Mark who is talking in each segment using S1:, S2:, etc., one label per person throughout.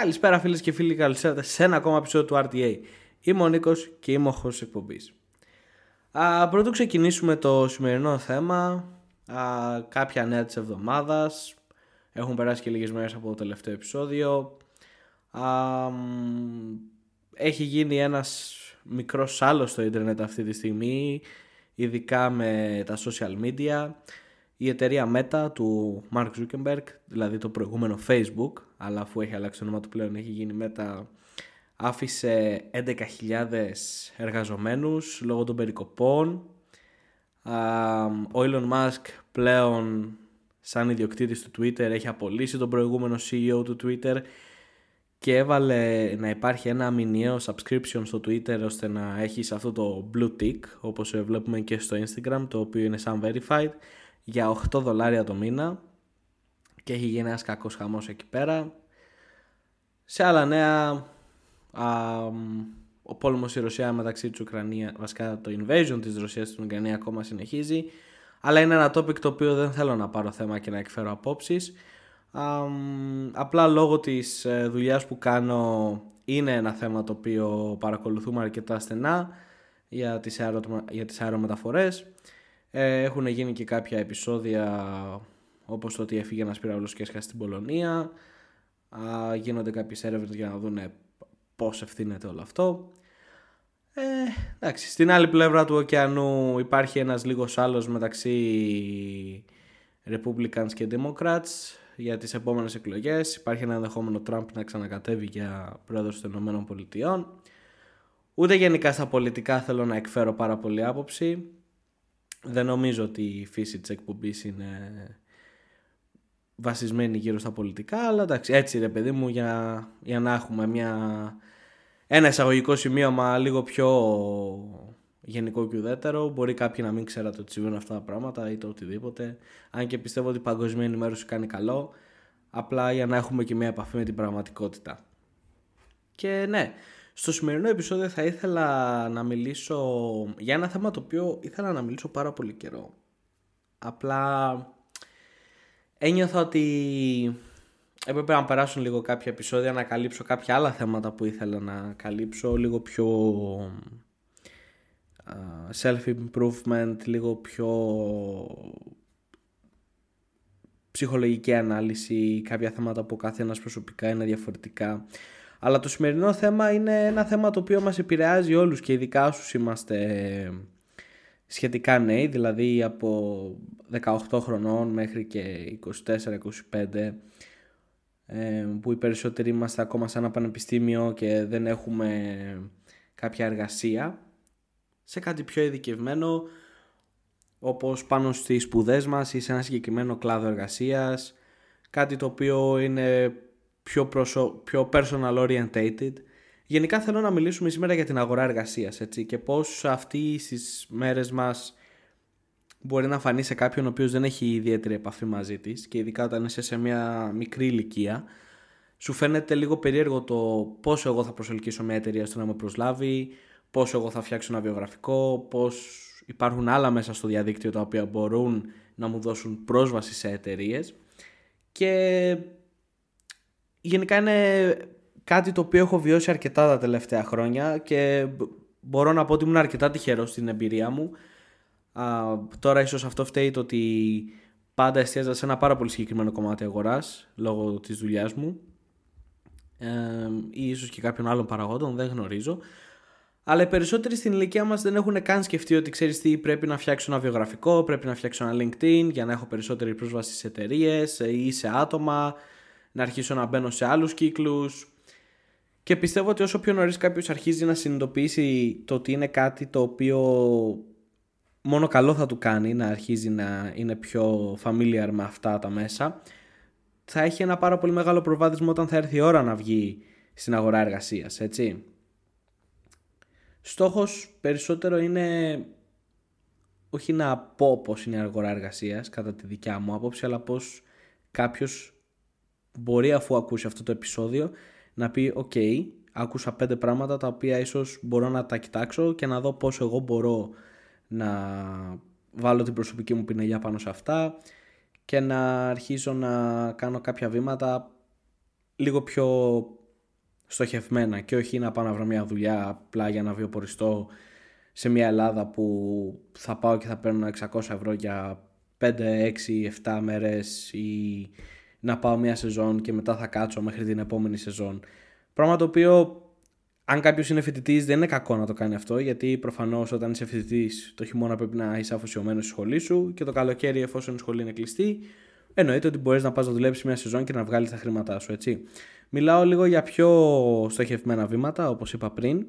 S1: Καλησπέρα φίλες και φίλοι, καλώς ήρθατε σε ένα ακόμα επεισόδιο του RTA. Είμαι ο Νίκος και είμαι ο host εκπομπής. Πρωτού ξεκινήσουμε το σημερινό θέμα, α, κάποια νέα της εβδομάδας. Έχουν περάσει και λίγες μέρες από το τελευταίο επεισόδιο. Α, έχει γίνει ένας μικρός άλλος στο ίντερνετ αυτή τη στιγμή, ειδικά με τα social media η εταιρεία Meta του Mark Zuckerberg, δηλαδή το προηγούμενο Facebook, αλλά αφού έχει αλλάξει το όνομα του πλέον έχει γίνει Meta, άφησε 11.000 εργαζομένους λόγω των περικοπών. Ο Elon Musk πλέον σαν ιδιοκτήτης του Twitter έχει απολύσει τον προηγούμενο CEO του Twitter και έβαλε να υπάρχει ένα μηνιαίο subscription στο Twitter ώστε να έχεις αυτό το blue tick όπως βλέπουμε και στο Instagram το οποίο είναι σαν verified για 8 δολάρια το μήνα και έχει γίνει ένας κακός χαμός εκεί πέρα. Σε άλλα νέα, α, ο πόλεμος στη Ρωσία μεταξύ της Ουκρανίας, βασικά το invasion της Ρωσίας στην Ουκρανία ακόμα συνεχίζει, αλλά είναι ένα topic το οποίο δεν θέλω να πάρω θέμα και να εκφέρω απόψεις. Α, απλά λόγω της ε, δουλειάς που κάνω είναι ένα θέμα το οποίο παρακολουθούμε αρκετά στενά για τις, αερο, για τις αερομεταφορές ε, έχουν γίνει και κάποια επεισόδια όπως το ότι έφυγε ένας πυραυλός και έσχασε στην Πολωνία. Α, γίνονται κάποιες έρευνες για να δουν πώς ευθύνεται όλο αυτό. Ε, εντάξει, στην άλλη πλευρά του ωκεανού υπάρχει ένας λίγος άλλος μεταξύ Republicans και Democrats για τις επόμενες εκλογές. Υπάρχει ένα ενδεχόμενο Τραμπ να ξανακατέβει για πρόεδρος των Ηνωμένων Πολιτειών. Ούτε γενικά στα πολιτικά θέλω να εκφέρω πάρα πολύ άποψη δεν νομίζω ότι η φύση της εκπομπής είναι βασισμένη γύρω στα πολιτικά, αλλά εντάξει, έτσι ρε παιδί μου, για, για να έχουμε μια, ένα εισαγωγικό σημείωμα λίγο πιο γενικό και ουδέτερο. Μπορεί κάποιοι να μην ξέρατε ότι συμβαίνουν αυτά τα πράγματα ή το οτιδήποτε. Αν και πιστεύω ότι η παγκοσμία ενημέρωση κάνει καλό, απλά για να έχουμε και μια επαφή με την πραγματικότητα. Και ναι, στο σημερινό επεισόδιο θα ήθελα να μιλήσω για ένα θέμα το οποίο ήθελα να μιλήσω πάρα πολύ καιρό. Απλά ένιωθα ότι έπρεπε να περάσουν λίγο κάποια επεισόδια να καλύψω κάποια άλλα θέματα που ήθελα να καλύψω λίγο πιο self-improvement, λίγο πιο ψυχολογική ανάλυση, κάποια θέματα που κάθε ένας προσωπικά είναι διαφορετικά. Αλλά το σημερινό θέμα είναι ένα θέμα το οποίο μας επηρεάζει όλους και ειδικά όσους είμαστε σχετικά νέοι, δηλαδή από 18 χρονών μέχρι και 24-25 ε, που οι περισσότεροι είμαστε ακόμα σε ένα πανεπιστήμιο και δεν έχουμε κάποια εργασία σε κάτι πιο ειδικευμένο όπως πάνω στις σπουδές μας ή σε ένα συγκεκριμένο κλάδο εργασίας κάτι το οποίο είναι πιο, προσω... πιο personal orientated. Γενικά θέλω να μιλήσουμε σήμερα για την αγορά εργασίας έτσι, και πώς αυτή στις μέρες μας μπορεί να φανεί σε κάποιον ο οποίος δεν έχει ιδιαίτερη επαφή μαζί της και ειδικά όταν είσαι σε μια μικρή ηλικία σου φαίνεται λίγο περίεργο το πόσο εγώ θα προσελκύσω μια εταιρεία στο να με προσλάβει, πόσο εγώ θα φτιάξω ένα βιογραφικό, πώς υπάρχουν άλλα μέσα στο διαδίκτυο τα οποία μπορούν να μου δώσουν πρόσβαση σε εταιρείες. και γενικά είναι κάτι το οποίο έχω βιώσει αρκετά τα τελευταία χρόνια και μπορώ να πω ότι ήμουν αρκετά τυχερός στην εμπειρία μου. Α, τώρα ίσως αυτό φταίει το ότι πάντα εστίαζα σε ένα πάρα πολύ συγκεκριμένο κομμάτι αγοράς λόγω της δουλειάς μου ε, ή ίσως και κάποιων άλλων παραγόντων, δεν γνωρίζω. Αλλά οι περισσότεροι στην ηλικία μας δεν έχουν καν σκεφτεί ότι ξέρεις τι πρέπει να φτιάξω ένα βιογραφικό, πρέπει να φτιάξω ένα LinkedIn για να έχω περισσότερη πρόσβαση σε εταιρείες ή σε άτομα να αρχίσω να μπαίνω σε άλλους κύκλους και πιστεύω ότι όσο πιο νωρίς κάποιος αρχίζει να συνειδητοποιήσει το ότι είναι κάτι το οποίο μόνο καλό θα του κάνει να αρχίζει να είναι πιο familiar με αυτά τα μέσα θα έχει ένα πάρα πολύ μεγάλο προβάδισμα όταν θα έρθει η ώρα να βγει στην αγορά εργασίας, έτσι. Στόχος περισσότερο είναι όχι να πω πώς είναι η αγορά εργασίας κατά τη δικιά μου άποψη αλλά πως κάποιος μπορεί αφού ακούσει αυτό το επεισόδιο να πει «ΟΚ, άκουσα πέντε πράγματα τα οποία ίσως μπορώ να τα κοιτάξω και να δω πόσο εγώ μπορώ να βάλω την προσωπική μου πινελιά πάνω σε αυτά και να αρχίσω να κάνω κάποια βήματα λίγο πιο στοχευμένα και όχι να πάω να βρω μια δουλειά απλά για να βιοποριστώ σε μια Ελλάδα που θα πάω και θα παίρνω 600 ευρώ για 5, 6, 7 μέρες ή να πάω μια σεζόν και μετά θα κάτσω μέχρι την επόμενη σεζόν. Πράγμα το οποίο αν κάποιος είναι φοιτητής, δεν είναι κακό να το κάνει αυτό, γιατί προφανώς όταν είσαι φοιτητής, το χειμώνα πρέπει να είσαι αφοσιωμένος στη σχολή σου και το καλοκαίρι, εφόσον η σχολή είναι κλειστή, εννοείται ότι μπορείς να πας να δουλέψεις μια σεζόν και να βγάλεις τα χρήματά σου, έτσι. Μιλάω λίγο για πιο στοχευμένα βήματα, όπως είπα πριν.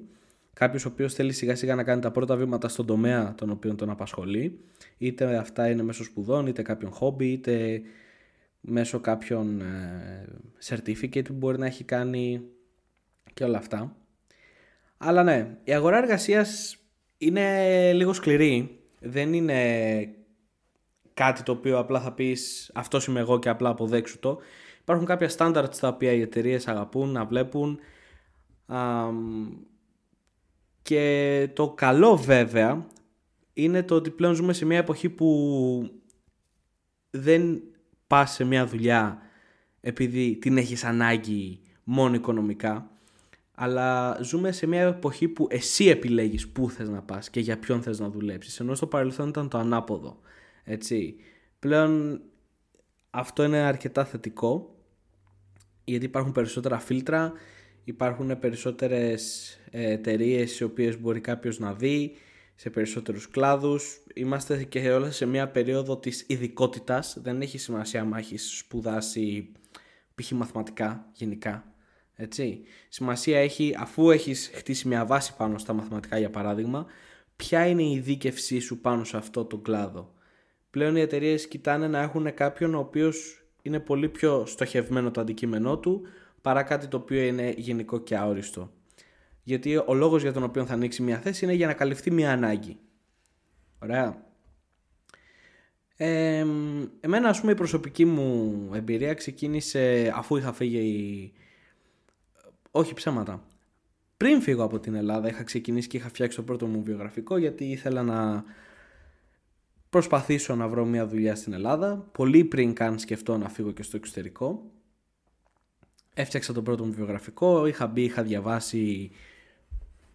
S1: Κάποιος ο οποίος θέλει σιγά σιγά να κάνει τα πρώτα βήματα στον τομέα τον οποίο τον απασχολεί, είτε αυτά είναι μέσω σπουδών, είτε κάποιον χόμπι, είτε μέσω κάποιων ε, certificate που μπορεί να έχει κάνει και όλα αυτά. Αλλά ναι, η αγορά εργασίας είναι λίγο σκληρή. Δεν είναι κάτι το οποίο απλά θα πεις αυτός είμαι εγώ και απλά αποδέξου το. Υπάρχουν κάποια standards τα οποία οι εταιρείες αγαπούν να βλέπουν και το καλό βέβαια είναι το ότι πλέον ζούμε σε μια εποχή που δεν πας σε μια δουλειά επειδή την έχεις ανάγκη μόνο οικονομικά αλλά ζούμε σε μια εποχή που εσύ επιλέγεις πού θες να πας και για ποιον θες να δουλέψεις ενώ στο παρελθόν ήταν το ανάποδο έτσι. Πλέον αυτό είναι αρκετά θετικό γιατί υπάρχουν περισσότερα φίλτρα υπάρχουν περισσότερες ε, εταιρείες οι οποίες μπορεί κάποιος να δει σε περισσότερους κλάδους είμαστε και όλα σε μια περίοδο της ειδικότητας. δεν έχει σημασία αν έχεις σπουδάσει π.χ. μαθηματικά γενικά έτσι. Σημασία έχει, αφού έχεις χτίσει μια βάση πάνω στα μαθηματικά για παράδειγμα, ποια είναι η δίκευσή σου πάνω σε αυτό το κλάδο. Πλέον οι εταιρείες κοιτάνε να έχουν κάποιον ο οποίος είναι πολύ πιο στοχευμένο το αντικείμενό του παρά κάτι το οποίο είναι γενικό και αόριστο. Γιατί ο λόγος για τον οποίο θα ανοίξει μια θέση είναι για να καλυφθεί μια ανάγκη. Ωραία. Ε, εμένα ας πούμε η προσωπική μου εμπειρία ξεκίνησε αφού είχα φύγει όχι ψέματα. Πριν φύγω από την Ελλάδα είχα ξεκινήσει και είχα φτιάξει το πρώτο μου βιογραφικό γιατί ήθελα να προσπαθήσω να βρω μια δουλειά στην Ελλάδα. Πολύ πριν καν σκεφτώ να φύγω και στο εξωτερικό. Έφτιαξα το πρώτο μου βιογραφικό, είχα μπει, είχα διαβάσει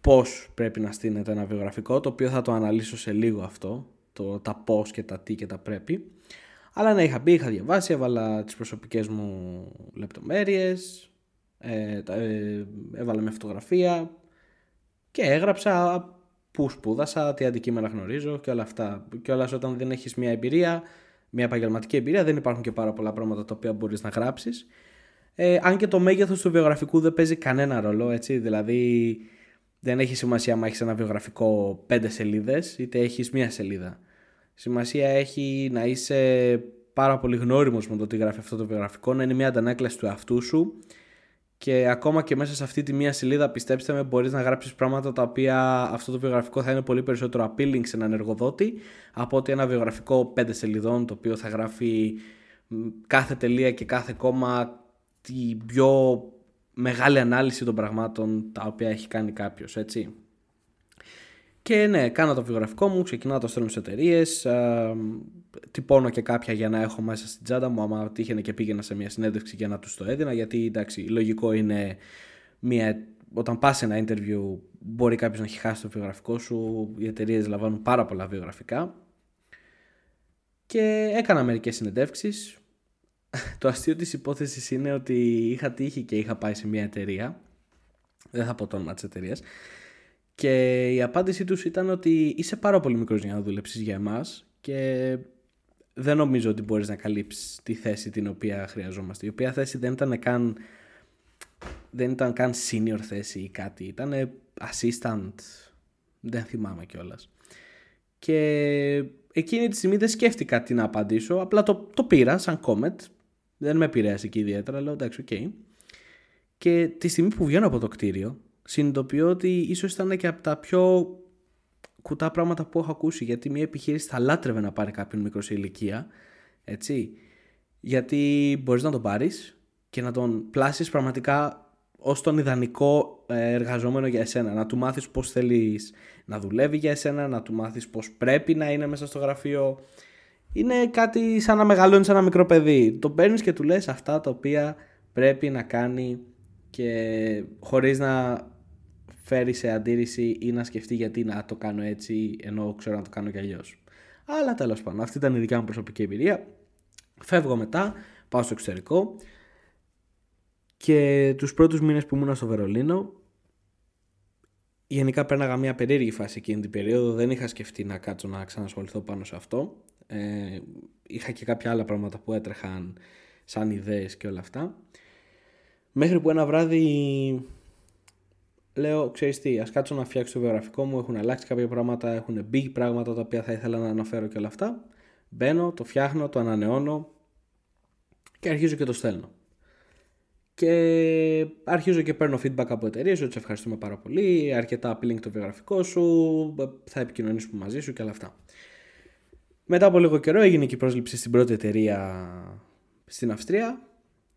S1: πώς πρέπει να στείνεται ένα βιογραφικό, το οποίο θα το αναλύσω σε λίγο αυτό, το, τα πώς και τα τι και τα πρέπει. Αλλά ναι, είχα μπει, είχα διαβάσει, έβαλα τις προσωπικές μου λεπτομέρειες, ε, ε, έβαλα μια φωτογραφία και έγραψα που σπούδασα, τι αντικείμενα γνωρίζω και όλα αυτά. Και όλα όταν δεν έχεις μια εμπειρία, μια επαγγελματική εμπειρία, δεν υπάρχουν και πάρα πολλά πράγματα τα οποία μπορείς να γράψεις. Ε, αν και το μέγεθος του βιογραφικού δεν παίζει κανένα ρόλο, έτσι, δηλαδή δεν έχει σημασία αν έχεις ένα βιογραφικό πέντε σελίδες, είτε έχεις μία σελίδα. Σημασία έχει να είσαι πάρα πολύ γνώριμος με το τι γράφει αυτό το βιογραφικό, να είναι μια αντανάκλαση του εαυτού σου και ακόμα και μέσα σε αυτή τη μία σελίδα, πιστέψτε με, μπορείς να γράψεις πράγματα τα οποία αυτό το βιογραφικό θα είναι πολύ περισσότερο appealing σε έναν εργοδότη από ότι ένα βιογραφικό πέντε σελιδών το οποίο θα γράφει κάθε τελεία και κάθε κόμμα την πιο μεγάλη ανάλυση των πραγμάτων τα οποία έχει κάνει κάποιος, έτσι. Και ναι, κάνω το βιογραφικό μου, ξεκινάω το στέλνω σε εταιρείες, τυπώνω και κάποια για να έχω μέσα στην τσάντα μου. Άμα τύχαινε και πήγαινα σε μια συνέντευξη για να τους το έδινα, γιατί εντάξει, λογικό είναι μια, όταν πας σε ένα interview, μπορεί κάποιος να έχει χάσει το βιογραφικό σου. Οι εταιρείες λαμβάνουν πάρα πολλά βιογραφικά. Και έκανα μερικές συνεντεύξεις. το αστείο της υπόθεσης είναι ότι είχα τύχει και είχα πάει σε μια εταιρεία. Δεν θα πω το όνομα της εταιρείας. Και η απάντησή τους ήταν ότι είσαι πάρα πολύ μικρός για να δουλέψεις για εμάς και δεν νομίζω ότι μπορείς να καλύψεις τη θέση την οποία χρειαζόμαστε. Η οποία θέση δεν ήταν καν, δεν ήταν καν senior θέση ή κάτι. Ήταν assistant, δεν θυμάμαι κιόλας. Και εκείνη τη στιγμή δεν σκέφτηκα τι να απαντήσω, απλά το, το πήρα σαν comment. Δεν με επηρέασε και ιδιαίτερα, λέω εντάξει, ok. Okay. Και τη στιγμή που βγαίνω από το κτίριο, συνειδητοποιώ ότι ίσως ήταν και από τα πιο κουτά πράγματα που έχω ακούσει γιατί μια επιχείρηση θα λάτρευε να πάρει κάποιον μικρός σε ηλικία έτσι γιατί μπορείς να τον πάρεις και να τον πλάσεις πραγματικά ως τον ιδανικό ε, εργαζόμενο για εσένα να του μάθεις πώς θέλεις να δουλεύει για εσένα να του μάθεις πώς πρέπει να είναι μέσα στο γραφείο είναι κάτι σαν να μεγαλώνεις ένα μικρό παιδί το παίρνεις και του λες αυτά τα οποία πρέπει να κάνει και χωρίς να φέρεις σε αντίρρηση ή να σκεφτεί γιατί να το κάνω έτσι ενώ ξέρω να το κάνω κι αλλιώς. Αλλά τέλος πάντων, αυτή ήταν η δικιά μου προσωπική εμπειρία. Φεύγω μετά, πάω στο εξωτερικό και τους πρώτους μήνες που ήμουν στο Βερολίνο γενικά πέρναγα μια περίεργη φάση εκείνη την περίοδο. Δεν είχα σκεφτεί να κάτσω να ξανασχοληθώ πάνω σε αυτό. Ε, είχα και κάποια άλλα πράγματα που έτρεχαν σαν ιδέες και όλα αυτά. Μέχρι που ένα βράδυ λέω, ξέρεις τι, ας κάτσω να φτιάξω το βιογραφικό μου, έχουν αλλάξει κάποια πράγματα, έχουν μπει πράγματα τα οποία θα ήθελα να αναφέρω και όλα αυτά. Μπαίνω, το φτιάχνω, το ανανεώνω και αρχίζω και το στέλνω. Και αρχίζω και παίρνω feedback από εταιρείες ότι σε ευχαριστούμε πάρα πολύ, αρκετά link το βιογραφικό σου, θα επικοινωνήσουμε μαζί σου και όλα αυτά. Μετά από λίγο καιρό έγινε και η πρόσληψη στην πρώτη εταιρεία στην Αυστρία,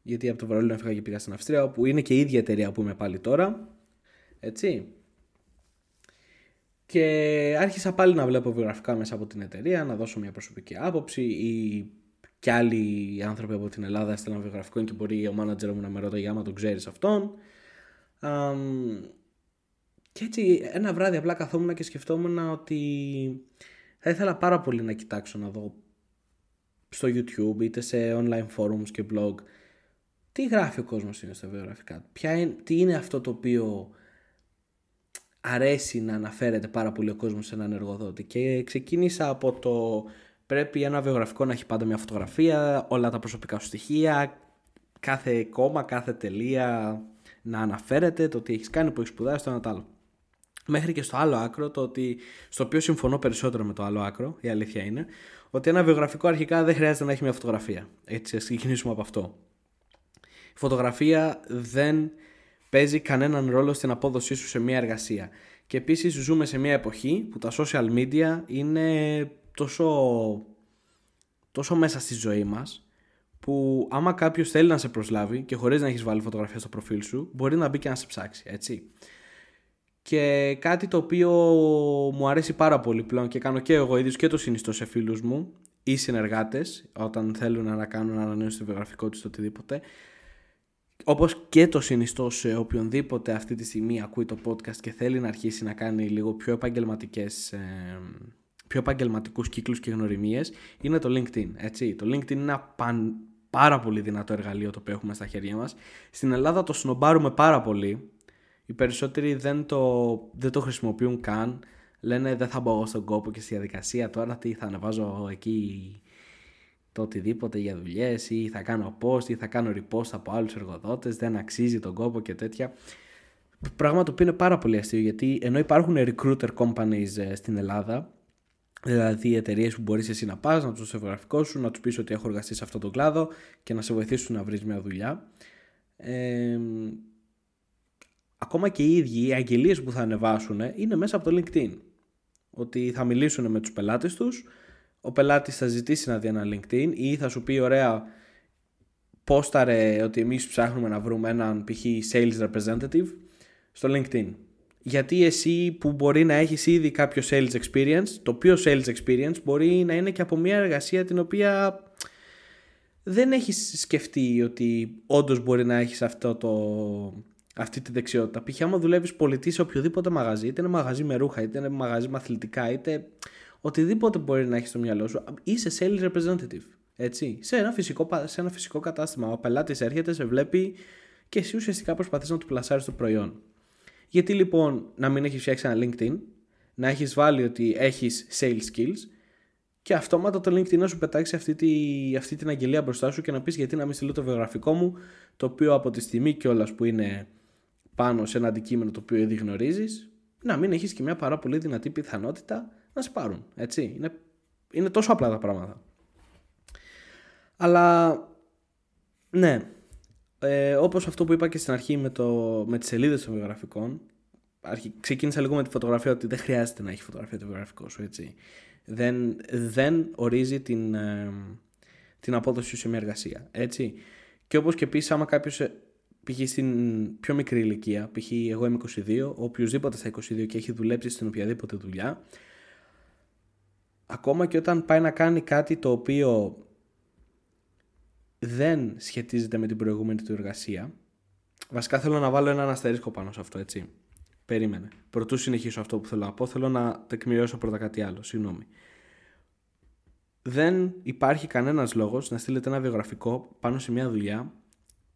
S1: γιατί από το Βερολίνο έφυγα και πήγα στην Αυστρία, όπου είναι και η ίδια εταιρεία που είμαι πάλι τώρα. Έτσι. Και άρχισα πάλι να βλέπω βιογραφικά μέσα από την εταιρεία, να δώσω μια προσωπική άποψη ή και άλλοι άνθρωποι από την Ελλάδα έστελναν βιογραφικό και μπορεί ο μάνατζερ μου να με ρωτάει άμα τον ξέρεις αυτόν. και έτσι ένα βράδυ απλά καθόμουν και σκεφτόμουν ότι θα ήθελα πάρα πολύ να κοιτάξω να δω στο YouTube είτε σε online forums και blog τι γράφει ο κόσμος είναι στα βιογραφικά Ποια είναι, τι είναι αυτό το οποίο αρέσει να αναφέρεται πάρα πολύ ο κόσμος σε έναν εργοδότη και ξεκίνησα από το πρέπει ένα βιογραφικό να έχει πάντα μια φωτογραφία, όλα τα προσωπικά σου στοιχεία, κάθε κόμμα, κάθε τελεία να αναφέρεται, το τι έχεις κάνει, που έχεις σπουδάσει, το ένα το άλλο. Μέχρι και στο άλλο άκρο, το ότι, στο οποίο συμφωνώ περισσότερο με το άλλο άκρο, η αλήθεια είναι, ότι ένα βιογραφικό αρχικά δεν χρειάζεται να έχει μια φωτογραφία. Έτσι, ας ξεκινήσουμε από αυτό. Η φωτογραφία δεν παίζει κανέναν ρόλο στην απόδοσή σου σε μια εργασία. Και επίσης ζούμε σε μια εποχή που τα social media είναι τόσο, τόσο μέσα στη ζωή μας που άμα κάποιος θέλει να σε προσλάβει και χωρίς να έχεις βάλει φωτογραφία στο προφίλ σου μπορεί να μπει και να σε ψάξει, έτσι. Και κάτι το οποίο μου αρέσει πάρα πολύ πλέον και κάνω και εγώ ίδιος και το συνιστώ σε φίλους μου ή συνεργάτες όταν θέλουν να κάνουν ανανέωση στο βιογραφικό τους οτιδήποτε όπως και το συνιστώ σε οποιονδήποτε αυτή τη στιγμή ακούει το podcast και θέλει να αρχίσει να κάνει λίγο πιο επαγγελματικές ε, πιο επαγγελματικούς κύκλους και γνωριμίες είναι το LinkedIn. Έτσι. Το LinkedIn είναι ένα παν, πάρα πολύ δυνατό εργαλείο το οποίο έχουμε στα χέρια μας. Στην Ελλάδα το σνομπάρουμε πάρα πολύ. Οι περισσότεροι δεν το, δεν το χρησιμοποιούν καν. Λένε δεν θα μπω εγώ στον κόπο και στη διαδικασία τώρα τι θα ανεβάζω εκεί το οτιδήποτε για δουλειές ή θα κάνω post ή θα κάνω repost από άλλους εργοδότες, δεν αξίζει τον κόπο και τέτοια. Πράγμα το οποίο είναι πάρα πολύ αστείο γιατί ενώ υπάρχουν recruiter companies ε, στην Ελλάδα Δηλαδή εταιρείες που μπορείς εσύ να πας, να τους δώσει το σου, να τους πεις ότι έχω εργαστεί σε αυτόν τον κλάδο και να σε βοηθήσουν να βρεις μια δουλειά. Ε, ακόμα και οι ίδιοι οι αγγελίες που θα ανεβάσουν είναι μέσα από το LinkedIn. Ότι θα μιλήσουν με τους πελάτες τους, ο πελάτης θα ζητήσει να δει ένα LinkedIn ή θα σου πει: Ωραία, πόσταρε ότι εμείς ψάχνουμε να βρούμε έναν π.χ. sales representative στο LinkedIn γιατί εσύ που μπορεί να έχεις ήδη κάποιο sales experience, το οποίο sales experience μπορεί να είναι και από μια εργασία την οποία δεν έχεις σκεφτεί ότι όντως μπορεί να έχεις αυτό το, αυτή τη δεξιότητα. Π.χ. άμα δουλεύεις πολιτή σε οποιοδήποτε μαγαζί, είτε είναι μαγαζί με ρούχα, είτε είναι μαγαζί με αθλητικά, είτε οτιδήποτε μπορεί να έχεις στο μυαλό σου, είσαι sales representative. Έτσι, σε ένα φυσικό, σε ένα φυσικό κατάστημα. Ο πελάτης έρχεται, σε βλέπει και εσύ ουσιαστικά προσπαθείς να του πλασάρεις το προϊόν. Γιατί λοιπόν να μην έχεις φτιάξει ένα LinkedIn, να έχεις βάλει ότι έχεις sales skills και αυτόματα το LinkedIn να σου πετάξει αυτή, τη, αυτή την αγγελία μπροστά σου και να πεις γιατί να μην στείλω το βιογραφικό μου, το οποίο από τη στιγμή κιόλας που είναι πάνω σε ένα αντικείμενο το οποίο ήδη γνωρίζεις, να μην έχεις και μια πάρα πολύ δυνατή πιθανότητα να σε πάρουν. Έτσι. Είναι, είναι τόσο απλά τα πράγματα. Αλλά ναι, ε, όπως αυτό που είπα και στην αρχή με, το, με τις σελίδες των βιογραφικών, αρχι, ξεκίνησα λίγο με τη φωτογραφία ότι δεν χρειάζεται να έχει φωτογραφία το βιογραφικό σου, έτσι. Δεν, δεν ορίζει την, ε, την απόδοση σου σε μια εργασία, έτσι. Και όπως και επίσης άμα κάποιος ε, π.χ. στην πιο μικρή ηλικία, π.χ. εγώ είμαι 22, οποιοδήποτε στα 22 και έχει δουλέψει στην οποιαδήποτε δουλειά, ακόμα και όταν πάει να κάνει κάτι το οποίο δεν σχετίζεται με την προηγούμενη του εργασία, βασικά θέλω να βάλω έναν αστερίσκο πάνω σε αυτό, έτσι. Περίμενε. Πρωτού συνεχίσω αυτό που θέλω να πω, θέλω να τεκμηριώσω πρώτα κάτι άλλο. Συγγνώμη. Δεν υπάρχει κανένας λόγος να στείλετε ένα βιογραφικό πάνω σε μια δουλειά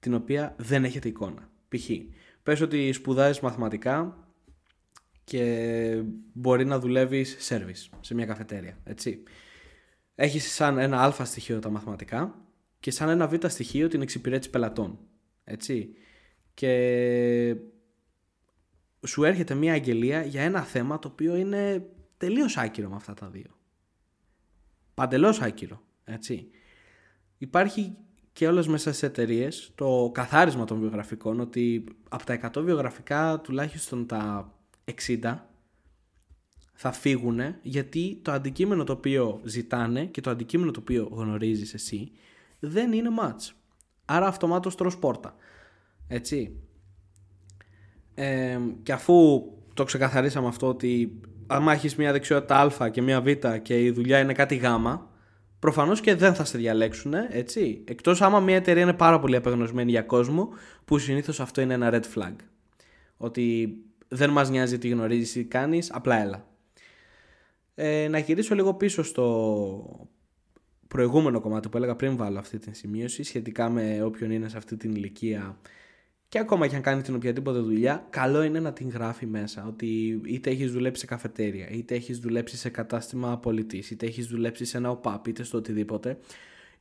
S1: την οποία δεν έχετε εικόνα. Π.χ. Πες ότι σπουδάζεις μαθηματικά και μπορεί να δουλεύεις service σε μια καφετέρια, έτσι. Έχεις σαν ένα α στοιχείο τα μαθηματικά και σαν ένα β στοιχείο την εξυπηρέτηση πελατών, έτσι. Και σου έρχεται μια αγγελία για ένα θέμα το οποίο είναι τελείως άκυρο με αυτά τα δύο. Παντελώς άκυρο, έτσι. Υπάρχει και όλες μέσα στις εταιρείες το καθάρισμα των βιογραφικών ότι από τα 100 βιογραφικά τουλάχιστον τα 60 θα φύγουν γιατί το αντικείμενο το οποίο ζητάνε και το αντικείμενο το οποίο γνωρίζεις εσύ δεν είναι match. Άρα αυτομάτως τρως πόρτα. Έτσι. Ε, και αφού το ξεκαθαρίσαμε αυτό ότι άμα έχεις μια δεξιότητα α και μια β και η δουλειά είναι κάτι γ, προφανώς και δεν θα σε διαλέξουν, έτσι. Εκτός άμα μια εταιρεία είναι πάρα πολύ απεγνωσμένη για κόσμο, που συνήθως αυτό είναι ένα red flag. Ότι δεν μας νοιάζει τι γνωρίζεις ή κάνεις, απλά έλα. Ε, να γυρίσω λίγο πίσω στο προηγούμενο κομμάτι που έλεγα πριν βάλω αυτή την σημείωση σχετικά με όποιον είναι σε αυτή την ηλικία και ακόμα και αν κάνει την οποιαδήποτε δουλειά, καλό είναι να την γράφει μέσα. Ότι είτε έχεις δουλέψει σε καφετέρια, είτε έχεις δουλέψει σε κατάστημα πολιτής, είτε έχεις δουλέψει σε ένα ΟΠΑΠ, είτε στο οτιδήποτε.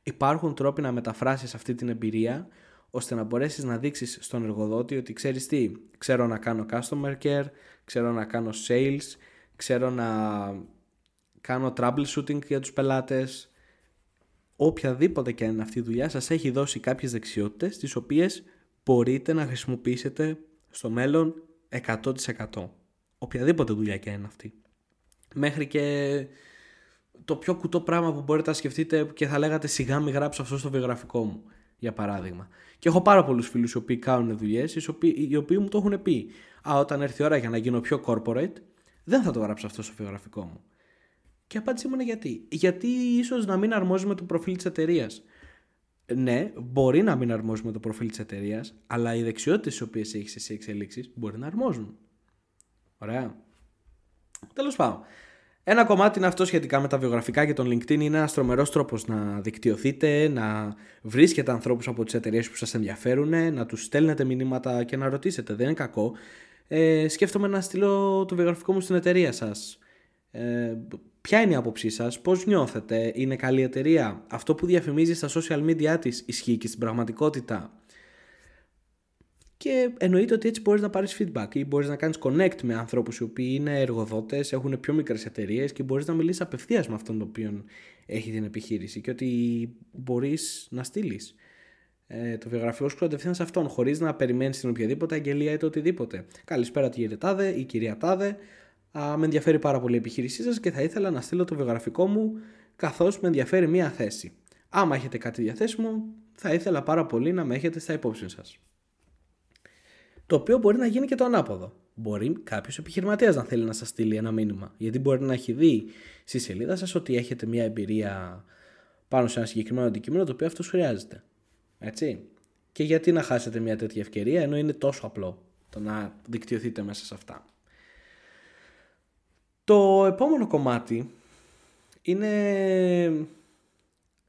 S1: Υπάρχουν τρόποι να μεταφράσεις αυτή την εμπειρία ώστε να μπορέσεις να δείξεις στον εργοδότη ότι ξέρεις τι, ξέρω να κάνω customer care, ξέρω να κάνω sales, ξέρω να κάνω troubleshooting για τους πελάτες. Οποιαδήποτε και αν είναι αυτή η δουλειά σας έχει δώσει κάποιες δεξιότητες τις οποίες μπορείτε να χρησιμοποιήσετε στο μέλλον 100%. Οποιαδήποτε δουλειά και είναι αυτή. Μέχρι και το πιο κουτό πράγμα που μπορείτε να σκεφτείτε και θα λέγατε σιγά μη γράψω αυτό στο βιογραφικό μου, για παράδειγμα. Και έχω πάρα πολλούς φίλους οι οποίοι κάνουν δουλειές, οι οποίοι μου το έχουν πει. Α, όταν έρθει η ώρα για να γίνω πιο corporate, δεν θα το γράψω αυτό στο βιογραφικό μου. Και η απάντησή μου είναι γιατί. Γιατί ίσως να μην αρμόζει με το προφίλ της εταιρείας ναι, μπορεί να μην αρμόζει με το προφίλ της εταιρείας, αλλά οι δεξιότητες τις οποίες έχεις εσύ εξελίξεις μπορεί να αρμόζουν. Ωραία. Τέλος πάντων. Ένα κομμάτι είναι αυτό σχετικά με τα βιογραφικά και τον LinkedIn. Είναι ένας τρομερός τρόπος να δικτυωθείτε, να βρίσκετε ανθρώπους από τις εταιρείες που σας ενδιαφέρουν, να τους στέλνετε μηνύματα και να ρωτήσετε. Δεν είναι κακό. Ε, σκέφτομαι να στείλω το βιογραφικό μου στην εταιρεία σας. Ε, Ποια είναι η άποψή σας, πώς νιώθετε, είναι καλή εταιρεία, αυτό που διαφημίζει στα social media της ισχύει και στην πραγματικότητα. Και εννοείται ότι έτσι μπορείς να πάρεις feedback ή μπορείς να κάνεις connect με ανθρώπους οι οποίοι είναι εργοδότες, έχουν πιο μικρές εταιρείες και μπορείς να μιλήσεις απευθείας με αυτόν τον οποίο έχει την επιχείρηση και ότι μπορείς να στείλεις ε, το βιογραφικό σου κατευθείαν σε αυτόν, χωρίς να περιμένεις την οποιαδήποτε αγγελία ή το οτιδήποτε. Καλησπέρα, κύριε Τάδε ή κυρία Τάδε. Α, με ενδιαφέρει πάρα πολύ η επιχείρησή σας και θα ήθελα να στείλω το βιογραφικό μου καθώς με ενδιαφέρει μία θέση. Άμα έχετε κάτι διαθέσιμο, θα ήθελα πάρα πολύ να με έχετε στα υπόψη σας. Το οποίο μπορεί να γίνει και το ανάποδο. Μπορεί κάποιος επιχειρηματίας να θέλει να σας στείλει ένα μήνυμα. Γιατί μπορεί να έχει δει στη σελίδα σας ότι έχετε μια εμπειρία πάνω σε ένα συγκεκριμένο αντικείμενο το οποίο αυτός χρειάζεται. Έτσι. Και γιατί να χάσετε μια τέτοια ευκαιρία ενώ είναι τόσο απλό το να δικτυωθείτε μέσα σε αυτά. Το επόμενο κομμάτι είναι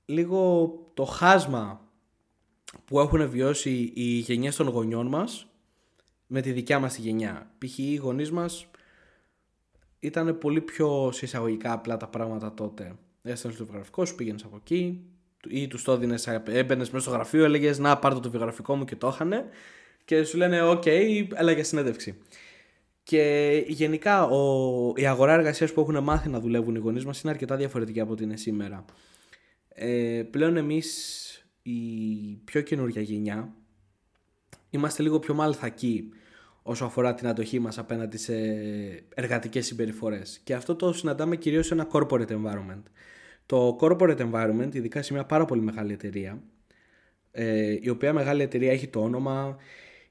S1: λίγο το χάσμα που έχουν βιώσει οι γενιές των γονιών μας με τη δικιά μας τη γενιά. Π.χ. οι γονείς μας ήταν πολύ πιο συσσαγωγικά απλά τα πράγματα τότε. Έστελνες το βιογραφικό σου, πήγαινες από εκεί ή τους το έδινες, έμπαινες μέσα στο γραφείο, έλεγες Να πάρτε το βιογραφικό μου και το είχανε. Και σου λένε: Ok, okay, έλα για συνέντευξη. Και γενικά ο, η αγορά εργασίας που έχουν μάθει να δουλεύουν οι γονείς μας είναι αρκετά διαφορετική από ό,τι είναι σήμερα. Ε, πλέον εμείς η πιο καινούργια γενιά είμαστε λίγο πιο μαλθακοί όσο αφορά την αντοχή μας απέναντι σε εργατικές συμπεριφορές. Και αυτό το συναντάμε κυρίως σε ένα corporate environment. Το corporate environment, ειδικά σε μια πάρα πολύ μεγάλη εταιρεία, ε, η οποία μεγάλη εταιρεία έχει το όνομα,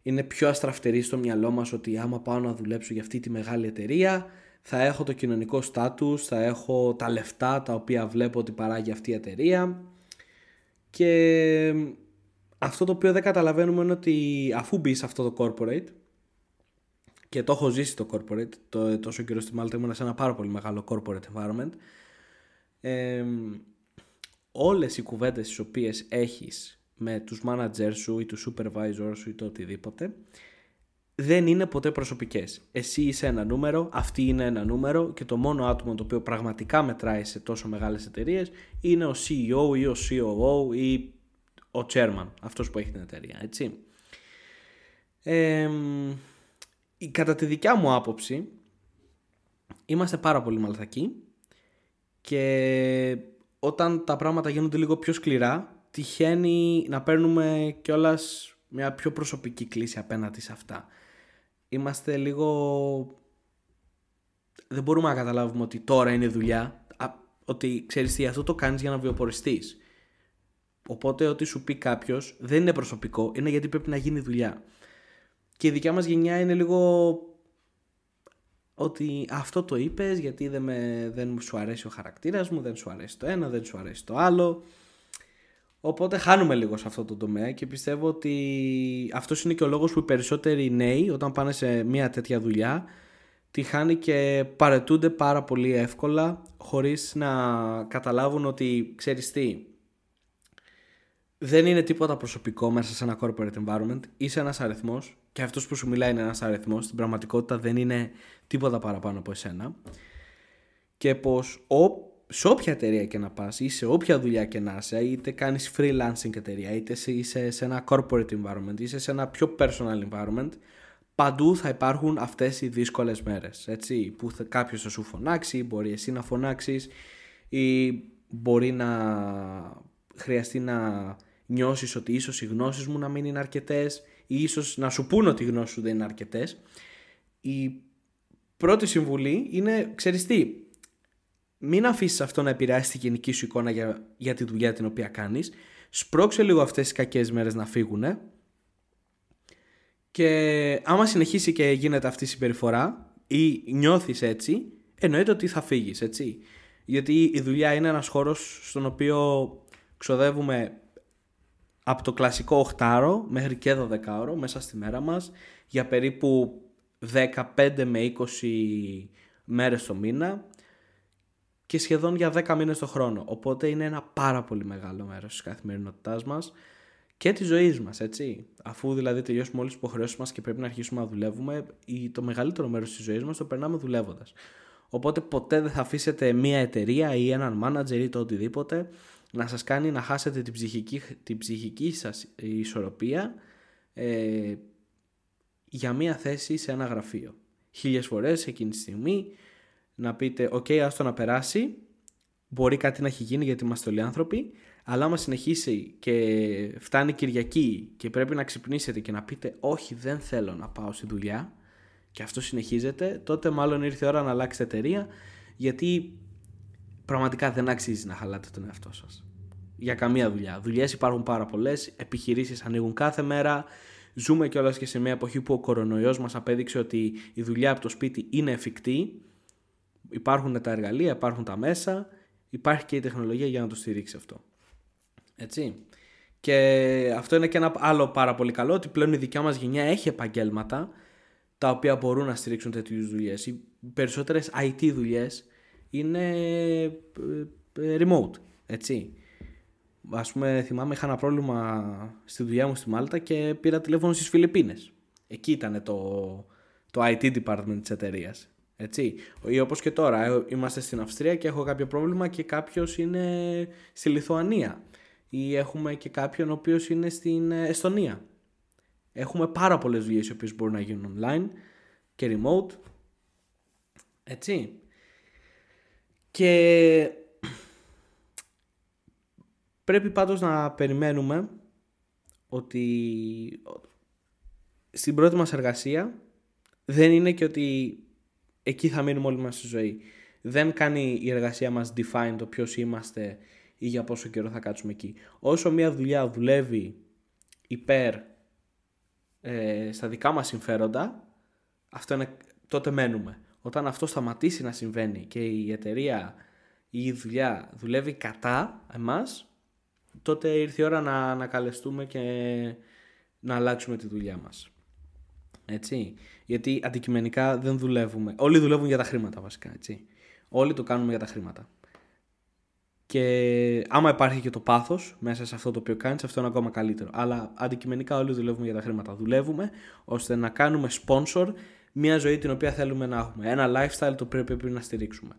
S1: είναι πιο αστραφτερή στο μυαλό μας ότι άμα πάω να δουλέψω για αυτή τη μεγάλη εταιρεία θα έχω το κοινωνικό στάτους, θα έχω τα λεφτά τα οποία βλέπω ότι παράγει αυτή η εταιρεία. Και αυτό το οποίο δεν καταλαβαίνουμε είναι ότι αφού μπει σε αυτό το corporate και το έχω ζήσει το corporate το, τόσο καιρό στη Μάλτα ήμουν σε ένα πάρα πολύ μεγάλο corporate environment ε, όλες οι κουβέντες τις οποίες έχεις με τους managers σου ή τους supervisors σου ή το οτιδήποτε δεν είναι ποτέ προσωπικές. Εσύ είσαι ένα νούμερο, αυτή είναι ένα νούμερο και το μόνο άτομο το οποίο πραγματικά μετράει σε τόσο μεγάλες εταιρείες είναι ο CEO ή ο COO ή ο chairman, αυτός που έχει την εταιρεία, έτσι. Ε, κατά τη δικιά μου άποψη είμαστε πάρα πολύ μαλθακοί και όταν τα πράγματα γίνονται λίγο πιο σκληρά τυχαίνει να παίρνουμε κιόλας μια πιο προσωπική κλίση απέναντι σε αυτά. Είμαστε λίγο... Δεν μπορούμε να καταλάβουμε ότι τώρα είναι δουλειά, ότι ξέρεις τι, αυτό το κάνεις για να βιοποριστείς. Οπότε ό,τι σου πει κάποιος δεν είναι προσωπικό, είναι γιατί πρέπει να γίνει δουλειά. Και η δικιά μας γενιά είναι λίγο ότι αυτό το είπες γιατί δεν, με, δεν σου αρέσει ο χαρακτήρας μου, δεν σου αρέσει το ένα, δεν σου αρέσει το άλλο. Οπότε χάνουμε λίγο σε αυτό το τομέα και πιστεύω ότι αυτός είναι και ο λόγος που οι περισσότεροι νέοι όταν πάνε σε μια τέτοια δουλειά τη χάνει και παρετούνται πάρα πολύ εύκολα χωρίς να καταλάβουν ότι ξέρεις τι δεν είναι τίποτα προσωπικό μέσα σε ένα corporate environment. Είσαι ένας αριθμός και αυτός που σου μιλάει είναι ένας αριθμός. Στην πραγματικότητα δεν είναι τίποτα παραπάνω από εσένα. Και πως ο, σε όποια εταιρεία και να πας ή σε όποια δουλειά και να είσαι, είτε κάνεις freelancing εταιρεία, είτε είσαι σε ένα corporate environment, είσαι σε ένα πιο personal environment, παντού θα υπάρχουν αυτές οι δύσκολες μέρες. Έτσι, που κάποιος θα σου φωνάξει, μπορεί εσύ να φωνάξεις ή μπορεί να χρειαστεί να νιώσεις ότι ίσως οι γνώσεις μου να μην είναι αρκετές ή ίσως να σου πούν ότι οι γνώσεις σου δεν είναι αρκετές η πρώτη συμβουλή είναι ξέρεις τι μην αφήσεις αυτό να επηρεάσει τη γενική σου εικόνα για, για τη δουλειά την οποία κάνεις. Σπρώξε λίγο αυτές τις κακές μέρες να φύγουν και άμα συνεχίσει και γίνεται αυτή η συμπεριφορά ή νιώθεις έτσι εννοείται ότι θα φύγεις έτσι. Γιατί η δουλειά είναι ένας χώρος στον οποίο ξοδεύουμε από το κλασικό 8 μέχρι και 12 ώρο μέσα στη μέρα μας για περίπου 15 με 20 μέρες το μήνα και σχεδόν για 10 μήνες το χρόνο. Οπότε είναι ένα πάρα πολύ μεγάλο μέρος της καθημερινότητάς μας και της ζωής μας, έτσι. Αφού δηλαδή τελειώσουμε όλες τις υποχρεώσεις μας και πρέπει να αρχίσουμε να δουλεύουμε, το μεγαλύτερο μέρος της ζωής μας το περνάμε δουλεύοντας. Οπότε ποτέ δεν θα αφήσετε μια εταιρεία ή έναν manager ή το οτιδήποτε να σας κάνει να χάσετε την ψυχική, την ψυχική σας ισορροπία ε, για μία θέση σε ένα γραφείο. Χίλιες φορές εκείνη τη στιγμή να πείτε «ΟΚ, άστο να περάσει, μπορεί κάτι να έχει γίνει γιατί είμαστε όλοι άνθρωποι, αλλά άμα συνεχίσει και φτάνει Κυριακή και πρέπει να ξυπνήσετε και να πείτε «Όχι, δεν θέλω να πάω στη δουλειά» και αυτό συνεχίζεται, τότε μάλλον ήρθε η ώρα να αλλάξετε εταιρεία γιατί πραγματικά δεν αξίζει να χαλάτε τον εαυτό σας. Για καμία δουλειά. Δουλειές υπάρχουν πάρα πολλές, επιχειρήσεις ανοίγουν κάθε μέρα. Ζούμε κιόλας και σε μια εποχή που ο κορονοϊός μας απέδειξε ότι η δουλειά από το σπίτι είναι εφικτή. Υπάρχουν τα εργαλεία, υπάρχουν τα μέσα, υπάρχει και η τεχνολογία για να το στηρίξει αυτό. Έτσι. Και αυτό είναι και ένα άλλο πάρα πολύ καλό, ότι πλέον η δικιά μας γενιά έχει επαγγέλματα τα οποία μπορούν να στηρίξουν τέτοιους δουλειές. Οι περισσότερες IT δουλειές είναι ε, ε, remote, έτσι. Α πούμε, θυμάμαι, είχα ένα πρόβλημα στη δουλειά μου στη Μάλτα και πήρα τηλέφωνο στις Φιλιππίνες. Εκεί ήταν το, το IT department της εταιρείας. Έτσι. Ή όπως και τώρα, ε, είμαστε στην Αυστρία και έχω κάποιο πρόβλημα και κάποιος είναι στη Λιθουανία. Ή έχουμε και κάποιον ο οποίος είναι στην Εστονία. Έχουμε πάρα πολλές δουλειές οι οποίες μπορούν να γίνουν online και remote. Έτσι. Και πρέπει πάντως να περιμένουμε ότι στην πρώτη μας εργασία δεν είναι και ότι εκεί θα μείνουμε όλοι μας στη ζωή. Δεν κάνει η εργασία μας define το ποιος είμαστε ή για πόσο καιρό θα κάτσουμε εκεί. Όσο μια δουλειά δουλεύει υπέρ ε, στα δικά μας συμφέροντα, αυτό είναι, τότε μένουμε. Όταν αυτό σταματήσει να συμβαίνει και η εταιρεία ή η δουλειά δουλεύει κατά εμάς, τότε ήρθε η ώρα να, να καλεστούμε και να αλλάξουμε τη δουλειά μας. Έτσι. Γιατί αντικειμενικά δεν δουλεύουμε. Όλοι δουλεύουν για τα χρήματα βασικά. Έτσι. Όλοι το κάνουμε για τα χρήματα. Και άμα υπάρχει και το πάθος μέσα σε αυτό το οποίο κάνεις, αυτό είναι ακόμα καλύτερο. Αλλά αντικειμενικά όλοι δουλεύουμε για τα χρήματα. Δουλεύουμε ώστε να κάνουμε sponsor μια ζωή την οποία θέλουμε να έχουμε. Ένα lifestyle το οποίο πρέπει να στηρίξουμε.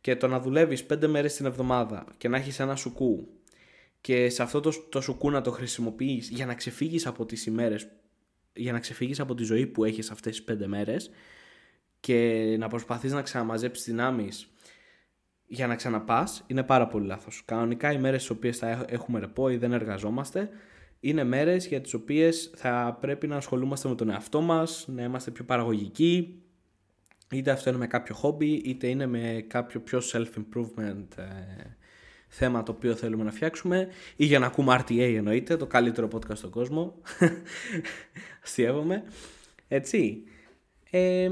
S1: Και το να δουλεύεις πέντε μέρες την εβδομάδα και να έχεις ένα σουκού και σε αυτό το, το σουκού να το χρησιμοποιείς για να ξεφύγεις από τις ημέρες, για να ξεφύγεις από τη ζωή που έχεις αυτές τις πέντε μέρες και να προσπαθείς να ξαναμαζέψεις δυνάμεις για να ξαναπάς είναι πάρα πολύ λάθος. Κανονικά οι μέρες στις οποίες θα έχουμε ρεπό ή δεν εργαζόμαστε είναι μέρες για τις οποίες θα πρέπει να ασχολούμαστε με τον εαυτό μας, να είμαστε πιο παραγωγικοί, είτε αυτό είναι με κάποιο χόμπι, είτε είναι με κάποιο πιο self-improvement ε, θέμα το οποίο θέλουμε να φτιάξουμε ή για να ακούμε RTA εννοείται, το καλύτερο podcast στον κόσμο. Αστειεύομαι. Έτσι. Ε,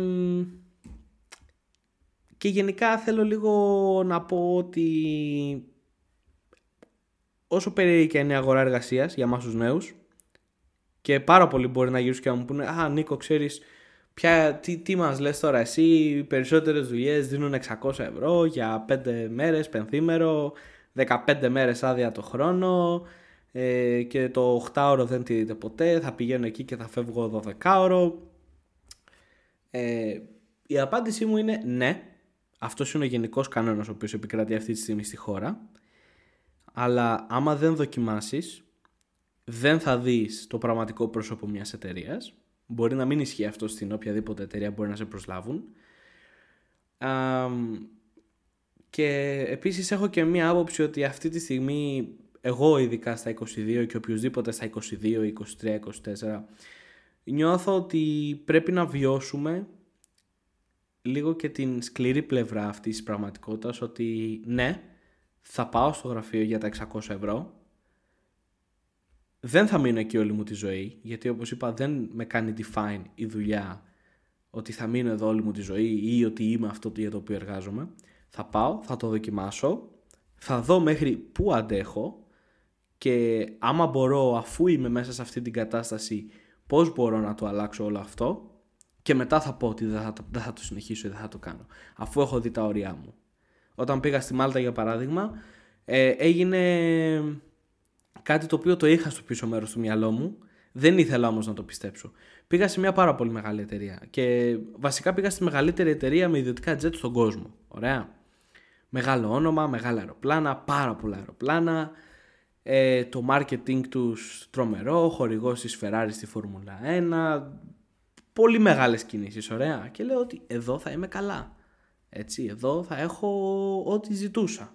S1: και γενικά θέλω λίγο να πω ότι όσο περίεργη και είναι η αγορά εργασίας για εμάς τους νέους, και πάρα πολλοί μπορεί να γυρίσουν και να μου πούνε Α, Νίκο, ξέρεις, τι, τι μας λες τώρα, εσύ οι περισσότερες δουλειές δίνουν 600 ευρώ για 5 μέρες, πενθήμερο, 15 μέρες άδεια το χρόνο ε, και το 8ωρο δεν τηρείται ποτέ. Θα πηγαίνω εκεί και θα φεύγω 12ωρο. Ε, η απάντησή μου είναι ναι, αυτός είναι ο γενικός κανόνας ο οποίος επικρατεί αυτή τη στιγμή στη χώρα. Αλλά άμα δεν δοκιμάσεις, δεν θα δεις το πραγματικό πρόσωπο μιας εταιρείας. Μπορεί να μην ισχύει αυτό στην οποιαδήποτε εταιρεία μπορεί να σε προσλάβουν. Και επίσης έχω και μία άποψη ότι αυτή τη στιγμή εγώ ειδικά στα 22 και οποιοδήποτε στα 22, 23, 24 νιώθω ότι πρέπει να βιώσουμε λίγο και την σκληρή πλευρά αυτής της πραγματικότητας ότι ναι, θα πάω στο γραφείο για τα 600 ευρώ. Δεν θα μείνω εκεί όλη μου τη ζωή γιατί όπως είπα δεν με κάνει define η δουλειά ότι θα μείνω εδώ όλη μου τη ζωή ή ότι είμαι αυτό για το οποίο εργάζομαι θα πάω, θα το δοκιμάσω θα δω μέχρι πού αντέχω και άμα μπορώ αφού είμαι μέσα σε αυτή την κατάσταση πώς μπορώ να το αλλάξω όλο αυτό και μετά θα πω ότι δεν θα, δεν θα το συνεχίσω ή δεν θα το κάνω. Αφού έχω δει τα όρια μου. Όταν πήγα στη Μάλτα για παράδειγμα, ε, έγινε κάτι το οποίο το είχα στο πίσω μέρος του μυαλό μου. Δεν ήθελα όμως να το πιστέψω. Πήγα σε μια πάρα πολύ μεγάλη εταιρεία. Και βασικά πήγα στη μεγαλύτερη εταιρεία με ιδιωτικά jet στον κόσμο. Ωραία. Μεγάλο όνομα, μεγάλα αεροπλάνα, πάρα πολλά αεροπλάνα. Ε, το marketing τους τρομερό, χορηγός της Ferrari στη Φόρμουλα 1, πολύ μεγάλες κινήσεις, ωραία. Και λέω ότι εδώ θα είμαι καλά. Έτσι, εδώ θα έχω ό,τι ζητούσα.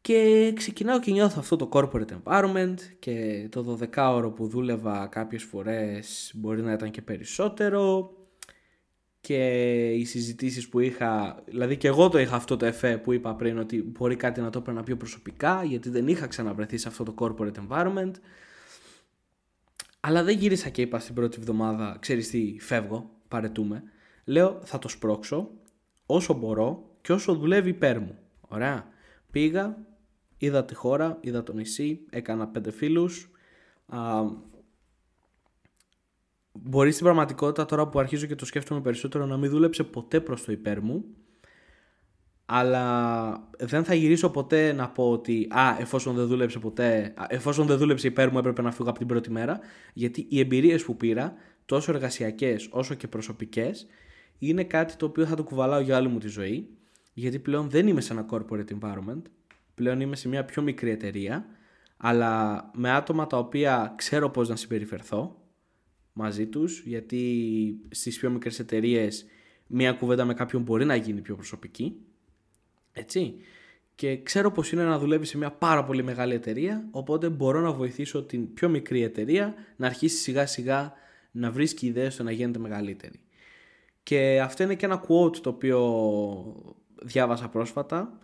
S1: Και ξεκινάω και νιώθω αυτό το corporate environment και το 12ωρο που δούλευα κάποιες φορές μπορεί να ήταν και περισσότερο και οι συζητήσεις που είχα, δηλαδή και εγώ το είχα αυτό το εφέ που είπα πριν ότι μπορεί κάτι να το έπαιρνα πιο προσωπικά γιατί δεν είχα ξαναβρεθεί σε αυτό το corporate environment αλλά δεν γύρισα και είπα στην πρώτη εβδομάδα, ξέρεις τι, φεύγω, παρετούμε. Λέω θα το σπρώξω όσο μπορώ και όσο δουλεύει υπέρ μου. Ωραία. Πήγα, είδα τη χώρα, είδα το νησί, έκανα πέντε φίλους. Α, μπορεί στην πραγματικότητα τώρα που αρχίζω και το σκέφτομαι περισσότερο να μην δούλεψε ποτέ προς το υπέρ μου. Αλλά δεν θα γυρίσω ποτέ να πω ότι α, εφόσον δεν δούλεψε ποτέ, εφόσον δεν δούλεψε υπέρ μου έπρεπε να φύγω από την πρώτη μέρα, γιατί οι εμπειρίες που πήρα, τόσο εργασιακές όσο και προσωπικές, είναι κάτι το οποίο θα το κουβαλάω για άλλη μου τη ζωή, γιατί πλέον δεν είμαι σε ένα corporate environment, πλέον είμαι σε μια πιο μικρή εταιρεία, αλλά με άτομα τα οποία ξέρω πώς να συμπεριφερθώ μαζί τους, γιατί στις πιο μικρές εταιρείες μια κουβέντα με κάποιον μπορεί να γίνει πιο προσωπική, έτσι. Και ξέρω πως είναι να δουλεύεις σε μια πάρα πολύ μεγάλη εταιρεία, οπότε μπορώ να βοηθήσω την πιο μικρή εταιρεία να αρχίσει σιγά σιγά να βρίσκει ιδέες στο να γίνεται μεγαλύτερη. Και αυτό είναι και ένα quote το οποίο διάβασα πρόσφατα,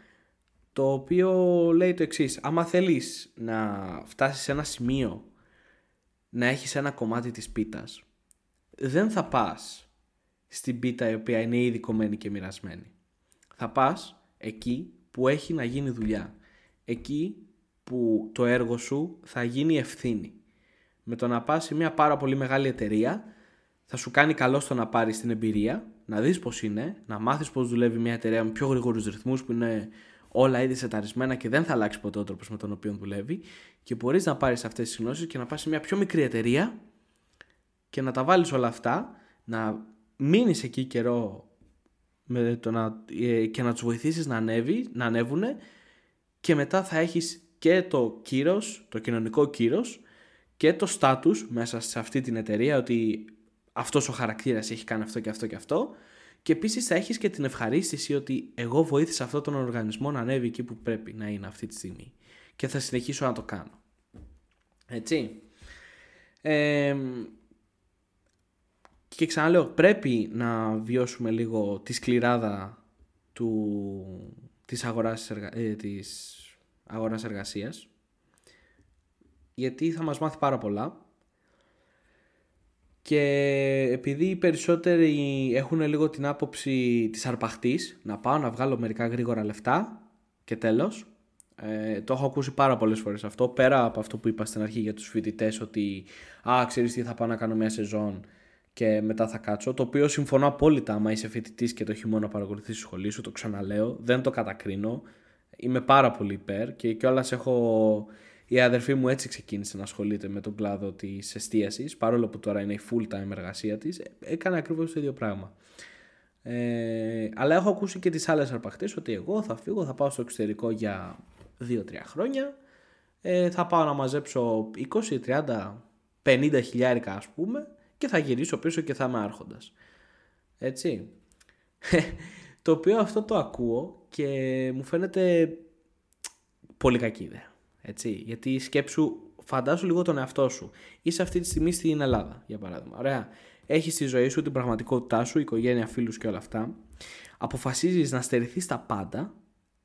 S1: το οποίο λέει το εξής, άμα θέλεις να φτάσεις σε ένα σημείο να έχεις ένα κομμάτι της πίτας, δεν θα πας στην πίτα η οποία είναι ήδη κομμένη και μοιρασμένη. Θα πας εκεί που έχει να γίνει δουλειά. Εκεί που το έργο σου θα γίνει ευθύνη. Με το να πας σε μια πάρα πολύ μεγάλη εταιρεία θα σου κάνει καλό στο να πάρεις την εμπειρία, να δεις πώς είναι, να μάθεις πώς δουλεύει μια εταιρεία με πιο γρήγορους ρυθμούς που είναι όλα ήδη σεταρισμένα και δεν θα αλλάξει ποτέ ο τρόπος με τον οποίο δουλεύει και μπορείς να πάρεις αυτές τις γνώσεις και να πας σε μια πιο μικρή εταιρεία και να τα βάλεις όλα αυτά, να μείνεις εκεί καιρό με το να, ε, και να τους βοηθήσεις να, ανέβει, να ανέβουνε και μετά θα έχεις και το κύρος, το κοινωνικό κύρος και το στάτους μέσα σε αυτή την εταιρεία ότι αυτός ο χαρακτήρας έχει κάνει αυτό και αυτό και αυτό και επίσης θα έχεις και την ευχαρίστηση ότι εγώ βοήθησα αυτόν τον οργανισμό να ανέβει εκεί που πρέπει να είναι αυτή τη στιγμή και θα συνεχίσω να το κάνω. Έτσι. Ε, και ξαναλέω, πρέπει να βιώσουμε λίγο τη σκληράδα του, της, αγοράς, ε, της αγοράς εργασίας γιατί θα μας μάθει πάρα πολλά και επειδή οι περισσότεροι έχουν λίγο την άποψη της αρπαχτής να πάω να βγάλω μερικά γρήγορα λεφτά και τέλος ε, το έχω ακούσει πάρα πολλές φορές αυτό πέρα από αυτό που είπα στην αρχή για τους φοιτητές ότι α ξέρεις τι θα πάω να κάνω μια σεζόν και μετά θα κάτσω. Το οποίο συμφωνώ απόλυτα άμα είσαι φοιτητής και το χειμώνα παρακολουθεί τη σχολή σου. Το ξαναλέω. Δεν το κατακρίνω. Είμαι πάρα πολύ υπέρ και κιόλας έχω. Η αδερφή μου έτσι ξεκίνησε να ασχολείται με τον κλάδο της εστίασης, παρόλο που τώρα είναι η full time εργασία της. Έκανε ακριβώς το ίδιο πράγμα. Ε, αλλά έχω ακούσει και τις άλλες αρπαχτές ότι εγώ θα φύγω, θα πάω στο εξωτερικό για 2-3 χρόνια. Ε, θα πάω να μαζέψω 20, 30, 50 χιλιάρικα ας πούμε και θα γυρίσω πίσω και θα είμαι άρχοντας. Έτσι. το οποίο αυτό το ακούω και μου φαίνεται πολύ κακή ιδέα. Έτσι. Γιατί σκέψου, φαντάσου λίγο τον εαυτό σου. Είσαι αυτή τη στιγμή στην Ελλάδα, για παράδειγμα. Ωραία. Έχεις τη ζωή σου, την πραγματικότητά σου, οικογένεια, φίλους και όλα αυτά. Αποφασίζεις να στερηθείς τα πάντα,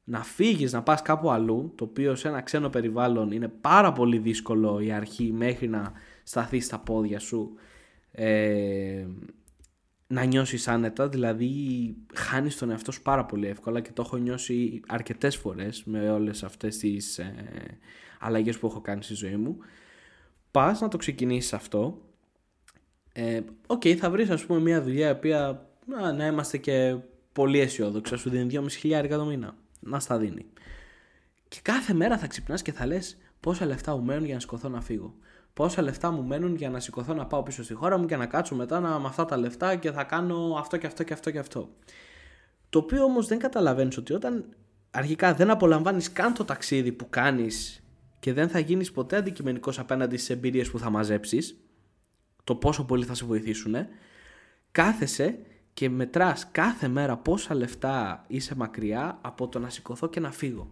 S1: να φύγεις, να πας κάπου αλλού, το οποίο σε ένα ξένο περιβάλλον είναι πάρα πολύ δύσκολο η αρχή μέχρι να σταθείς στα πόδια σου ε, να νιώσεις άνετα, δηλαδή χάνεις τον εαυτό σου πάρα πολύ εύκολα και το έχω νιώσει αρκετές φορές με όλες αυτές τις ε, αλλαγές που έχω κάνει στη ζωή μου. Πας να το ξεκινήσεις αυτό, ε, ok, okay, θα βρεις ας πούμε μια δουλειά η οποία να, να είμαστε και πολύ αισιόδοξα, σου δίνει 2.500 χιλιάρικα το μήνα, να στα δίνει. Και κάθε μέρα θα ξυπνάς και θα λες πόσα λεφτά μου μένουν για να σηκωθώ να φύγω πόσα λεφτά μου μένουν για να σηκωθώ να πάω πίσω στη χώρα μου και να κάτσω μετά να, με αυτά τα λεφτά και θα κάνω αυτό και αυτό και αυτό και αυτό. Το οποίο όμως δεν καταλαβαίνεις ότι όταν αρχικά δεν απολαμβάνεις καν το ταξίδι που κάνεις και δεν θα γίνεις ποτέ αντικειμενικός απέναντι στις εμπειρίες που θα μαζέψεις, το πόσο πολύ θα σε βοηθήσουν, κάθεσαι και μετράς κάθε μέρα πόσα λεφτά είσαι μακριά από το να σηκωθώ και να φύγω.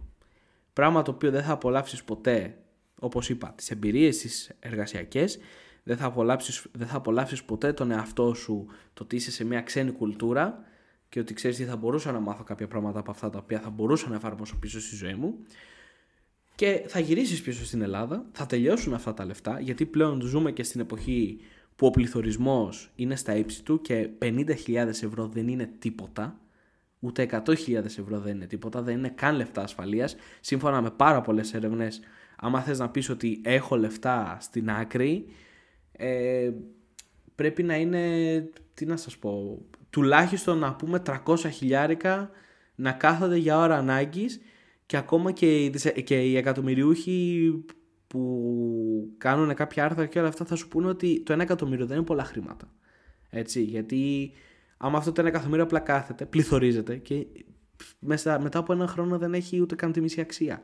S1: Πράγμα το οποίο δεν θα απολαύσεις ποτέ όπως είπα, τις εμπειρίες τις εργασιακές, δεν θα, απολαύσεις, δεν θα απολαύσεις ποτέ τον εαυτό σου το ότι είσαι σε μια ξένη κουλτούρα και ότι ξέρεις τι θα μπορούσα να μάθω κάποια πράγματα από αυτά τα οποία θα μπορούσα να εφαρμόσω πίσω στη ζωή μου. Και θα γυρίσεις πίσω στην Ελλάδα, θα τελειώσουν αυτά τα λεφτά γιατί πλέον ζούμε και στην εποχή που ο πληθωρισμός είναι στα ύψη του και 50.000 ευρώ δεν είναι τίποτα ούτε 100.000 ευρώ δεν είναι τίποτα, δεν είναι καν λεφτά ασφαλείας σύμφωνα με πάρα πολλές έρευνες άμα θες να πεις ότι έχω λεφτά στην άκρη, ε, πρέπει να είναι, τι να σας πω, τουλάχιστον να πούμε 300 χιλιάρικα να κάθονται για ώρα ανάγκης και ακόμα και οι, και οι εκατομμυριούχοι που κάνουν κάποια άρθρα και όλα αυτά θα σου πούνε ότι το 1 εκατομμύριο δεν είναι πολλά χρήματα. Έτσι, γιατί άμα αυτό το 1 εκατομμύριο απλά κάθεται, πληθωρίζεται και μέσα, μετά από ένα χρόνο δεν έχει ούτε καν τη μισή αξία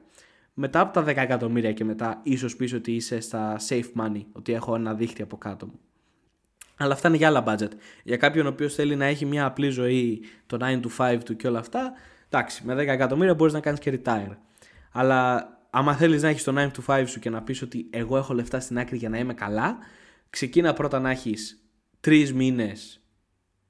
S1: μετά από τα 10 εκατομμύρια και μετά ίσως πεις ότι είσαι στα safe money, ότι έχω ένα δίχτυ από κάτω μου. Αλλά αυτά είναι για άλλα budget. Για κάποιον ο οποίος θέλει να έχει μια απλή ζωή, το 9 to 5 του και όλα αυτά, εντάξει, με 10 εκατομμύρια μπορείς να κάνεις και retire. Αλλά άμα θέλεις να έχεις το 9 to 5 σου και να πεις ότι εγώ έχω λεφτά στην άκρη για να είμαι καλά, ξεκίνα πρώτα να έχεις τρεις μήνες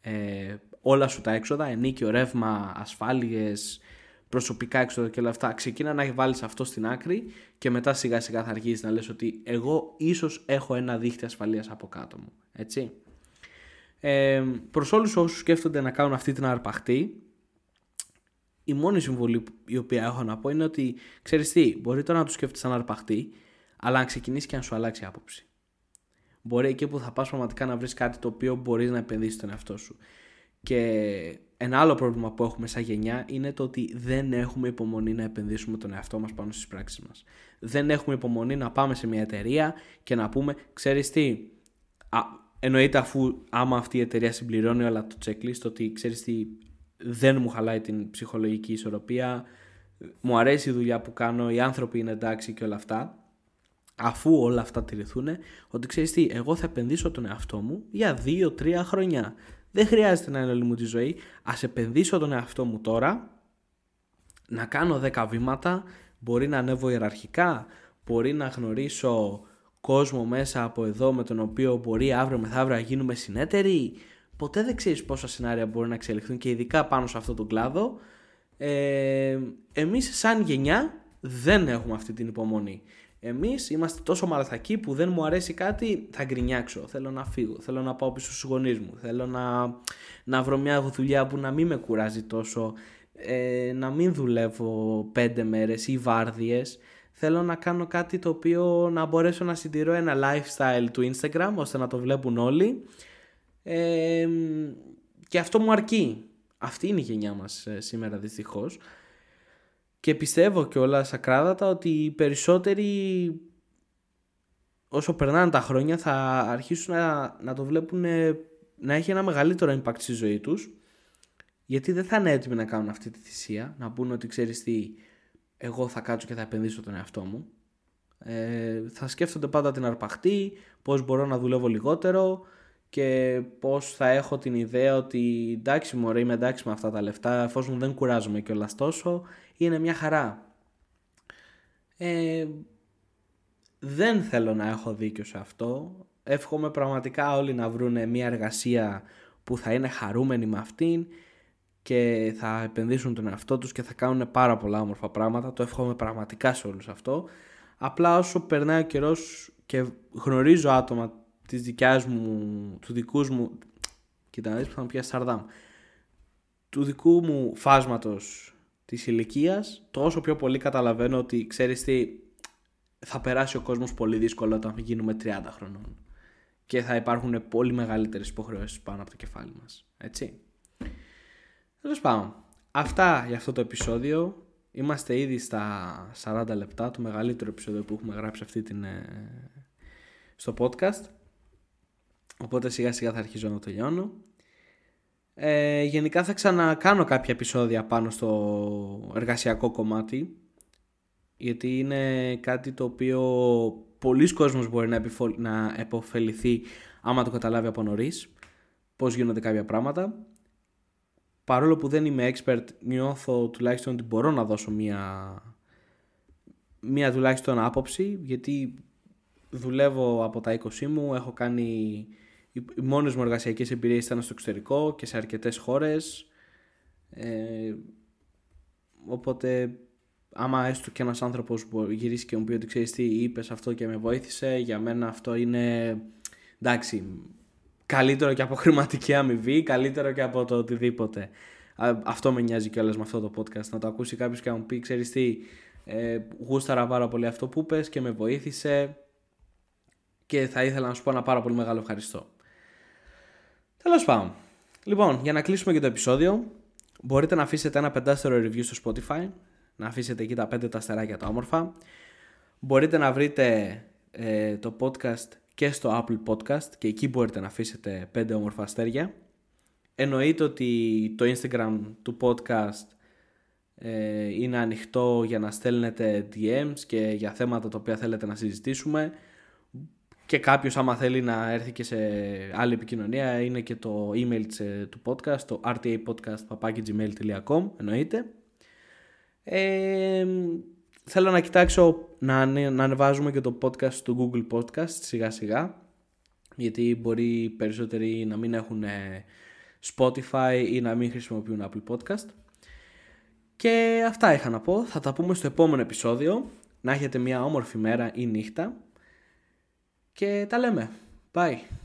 S1: ε, όλα σου τα έξοδα, ενίκιο, ρεύμα, ασφάλειες, προσωπικά έξοδα και όλα αυτά, ξεκίνα να βάλεις αυτό στην άκρη και μετά σιγά σιγά θα αρχίσεις να λες ότι εγώ ίσως έχω ένα δίχτυ ασφαλείας από κάτω μου. Έτσι. Ε, προς όλους όσους σκέφτονται να κάνουν αυτή την αρπαχτή, η μόνη συμβολή η οποία έχω να πω είναι ότι ξέρεις τι, μπορεί τώρα να του σκέφτεσαι σαν αρπαχτή, αλλά αν ξεκινήσεις και να σου αλλάξει άποψη. Μπορεί εκεί που θα πας πραγματικά να βρεις κάτι το οποίο μπορείς να επενδύσεις τον εαυτό σου. Και ένα άλλο πρόβλημα που έχουμε σαν γενιά είναι το ότι δεν έχουμε υπομονή να επενδύσουμε τον εαυτό μας πάνω στις πράξεις μας. Δεν έχουμε υπομονή να πάμε σε μια εταιρεία και να πούμε, ξέρεις τι, α, εννοείται αφού άμα αυτή η εταιρεία συμπληρώνει όλα το checklist, ότι ξέρεις τι, δεν μου χαλάει την ψυχολογική ισορροπία, μου αρέσει η δουλειά που κάνω, οι άνθρωποι είναι εντάξει και όλα αυτά, αφού όλα αυτά τηρηθούν, ότι ξέρεις τι, εγώ θα επενδύσω τον εαυτό μου για 2-3 χρόνια. Δεν χρειάζεται να είναι όλη μου τη ζωή. Α επενδύσω τον εαυτό μου τώρα, να κάνω 10 βήματα, μπορεί να ανέβω ιεραρχικά, μπορεί να γνωρίσω κόσμο μέσα από εδώ με τον οποίο μπορεί αύριο μεθαύριο να γίνουμε συνέτεροι. Ποτέ δεν ξέρεις πόσα σενάρια μπορεί να εξελιχθούν και ειδικά πάνω σε αυτό τον κλάδο. Ε, εμείς σαν γενιά δεν έχουμε αυτή την υπομονή. Εμείς είμαστε τόσο μαλαθακοί που δεν μου αρέσει κάτι, θα γκρινιάξω. Θέλω να φύγω. Θέλω να πάω πίσω στους γονείς μου. Θέλω να, να βρω μια δουλειά που να μην με κουράζει τόσο. Ε, να μην δουλεύω πέντε μέρες ή βάρδιες. Θέλω να κάνω κάτι το οποίο να μπορέσω να συντηρώ ένα lifestyle του Instagram ώστε να το βλέπουν όλοι. Ε, και αυτό μου αρκεί. Αυτή είναι η γενιά μας ε, σήμερα δυστυχώς. Και πιστεύω κιόλα ακράδατα ότι οι περισσότεροι όσο περνάνε τα χρόνια θα αρχίσουν να, να το βλέπουν να έχει ένα μεγαλύτερο impact στη ζωή τους. Γιατί δεν θα είναι έτοιμοι να κάνουν αυτή τη θυσία να πούνε ότι ξέρεις τι εγώ θα κάτσω και θα επενδύσω τον εαυτό μου. Ε, θα σκέφτονται πάντα την αρπαχτή πώς μπορώ να δουλεύω λιγότερο και πώς θα έχω την ιδέα ότι εντάξει μωρέ είμαι εντάξει με αυτά τα λεφτά εφόσον δεν κουράζομαι κιόλας τόσο είναι μια χαρά. Ε, δεν θέλω να έχω δίκιο σε αυτό. Εύχομαι πραγματικά όλοι να βρουν μια εργασία που θα είναι χαρούμενοι με αυτήν και θα επενδύσουν τον εαυτό τους και θα κάνουν πάρα πολλά όμορφα πράγματα. Το εύχομαι πραγματικά σε όλους αυτό. Απλά όσο περνάει ο καιρός και γνωρίζω άτομα της δικιάς μου, του δικούς μου, κοίτα να δεις που θα μου πιάσει σαρδάμ, του δικού μου φάσματος της ηλικίας, τόσο πιο πολύ καταλαβαίνω ότι ξέρεις τι, θα περάσει ο κόσμος πολύ δύσκολο όταν γίνουμε 30 χρονών και θα υπάρχουν πολύ μεγαλύτερες υποχρεώσεις πάνω από το κεφάλι μας, έτσι. Τέλος πάντων, αυτά για αυτό το επεισόδιο. Είμαστε ήδη στα 40 λεπτά, το μεγαλύτερο επεισόδιο που έχουμε γράψει αυτή την, ε, στο podcast. Οπότε σιγά σιγά θα αρχίζω να τελειώνω. Ε, γενικά θα ξανακάνω κάποια επεισόδια πάνω στο εργασιακό κομμάτι γιατί είναι κάτι το οποίο πολλοί κόσμος μπορεί να, επιφο... να επωφεληθεί άμα το καταλάβει από νωρίς. πώς γίνονται κάποια πράγματα. Παρόλο που δεν είμαι expert νιώθω τουλάχιστον ότι μπορώ να δώσω μία, μία τουλάχιστον άποψη γιατί δουλεύω από τα 20 μου, έχω κάνει οι μόνες μου εργασιακές εμπειρίες ήταν στο εξωτερικό και σε αρκετές χώρες. Ε, οπότε άμα έστω και ένας άνθρωπος που γυρίσει και μου πει ότι ξέρεις τι είπες αυτό και με βοήθησε για μένα αυτό είναι εντάξει καλύτερο και από χρηματική αμοιβή καλύτερο και από το οτιδήποτε. Αυτό με νοιάζει κιόλας με αυτό το podcast. Να το ακούσει κάποιος και να μου πει ξέρεις τι ε, γούσταρα πάρα πολύ αυτό που είπες και με βοήθησε και θα ήθελα να σου πω ένα πάρα πολύ μεγάλο ευχαριστώ Τέλος πάντων. Λοιπόν, για να κλείσουμε και το επεισόδιο, μπορείτε να αφήσετε ένα πεντάστερο review στο Spotify, να αφήσετε εκεί τα πέντε τα αστεράκια τα όμορφα. Μπορείτε να βρείτε ε, το podcast και στο Apple Podcast και εκεί μπορείτε να αφήσετε πέντε όμορφα αστέρια. Εννοείται ότι το Instagram του podcast ε, είναι ανοιχτό για να στέλνετε DMs και για θέματα τα οποία θέλετε να συζητήσουμε και κάποιος άμα θέλει να έρθει και σε άλλη επικοινωνία είναι και το email του podcast, το rtapodcast.gmail.com εννοείται. Ε, θέλω να κοιτάξω να, να ανεβάζουμε και το podcast του Google Podcast σιγά σιγά γιατί μπορεί περισσότεροι να μην έχουν ε, Spotify ή να μην χρησιμοποιούν Apple Podcast. Και αυτά είχα να πω. Θα τα πούμε στο επόμενο επεισόδιο. Να έχετε μια όμορφη μέρα ή νύχτα και τα λέμε. Bye.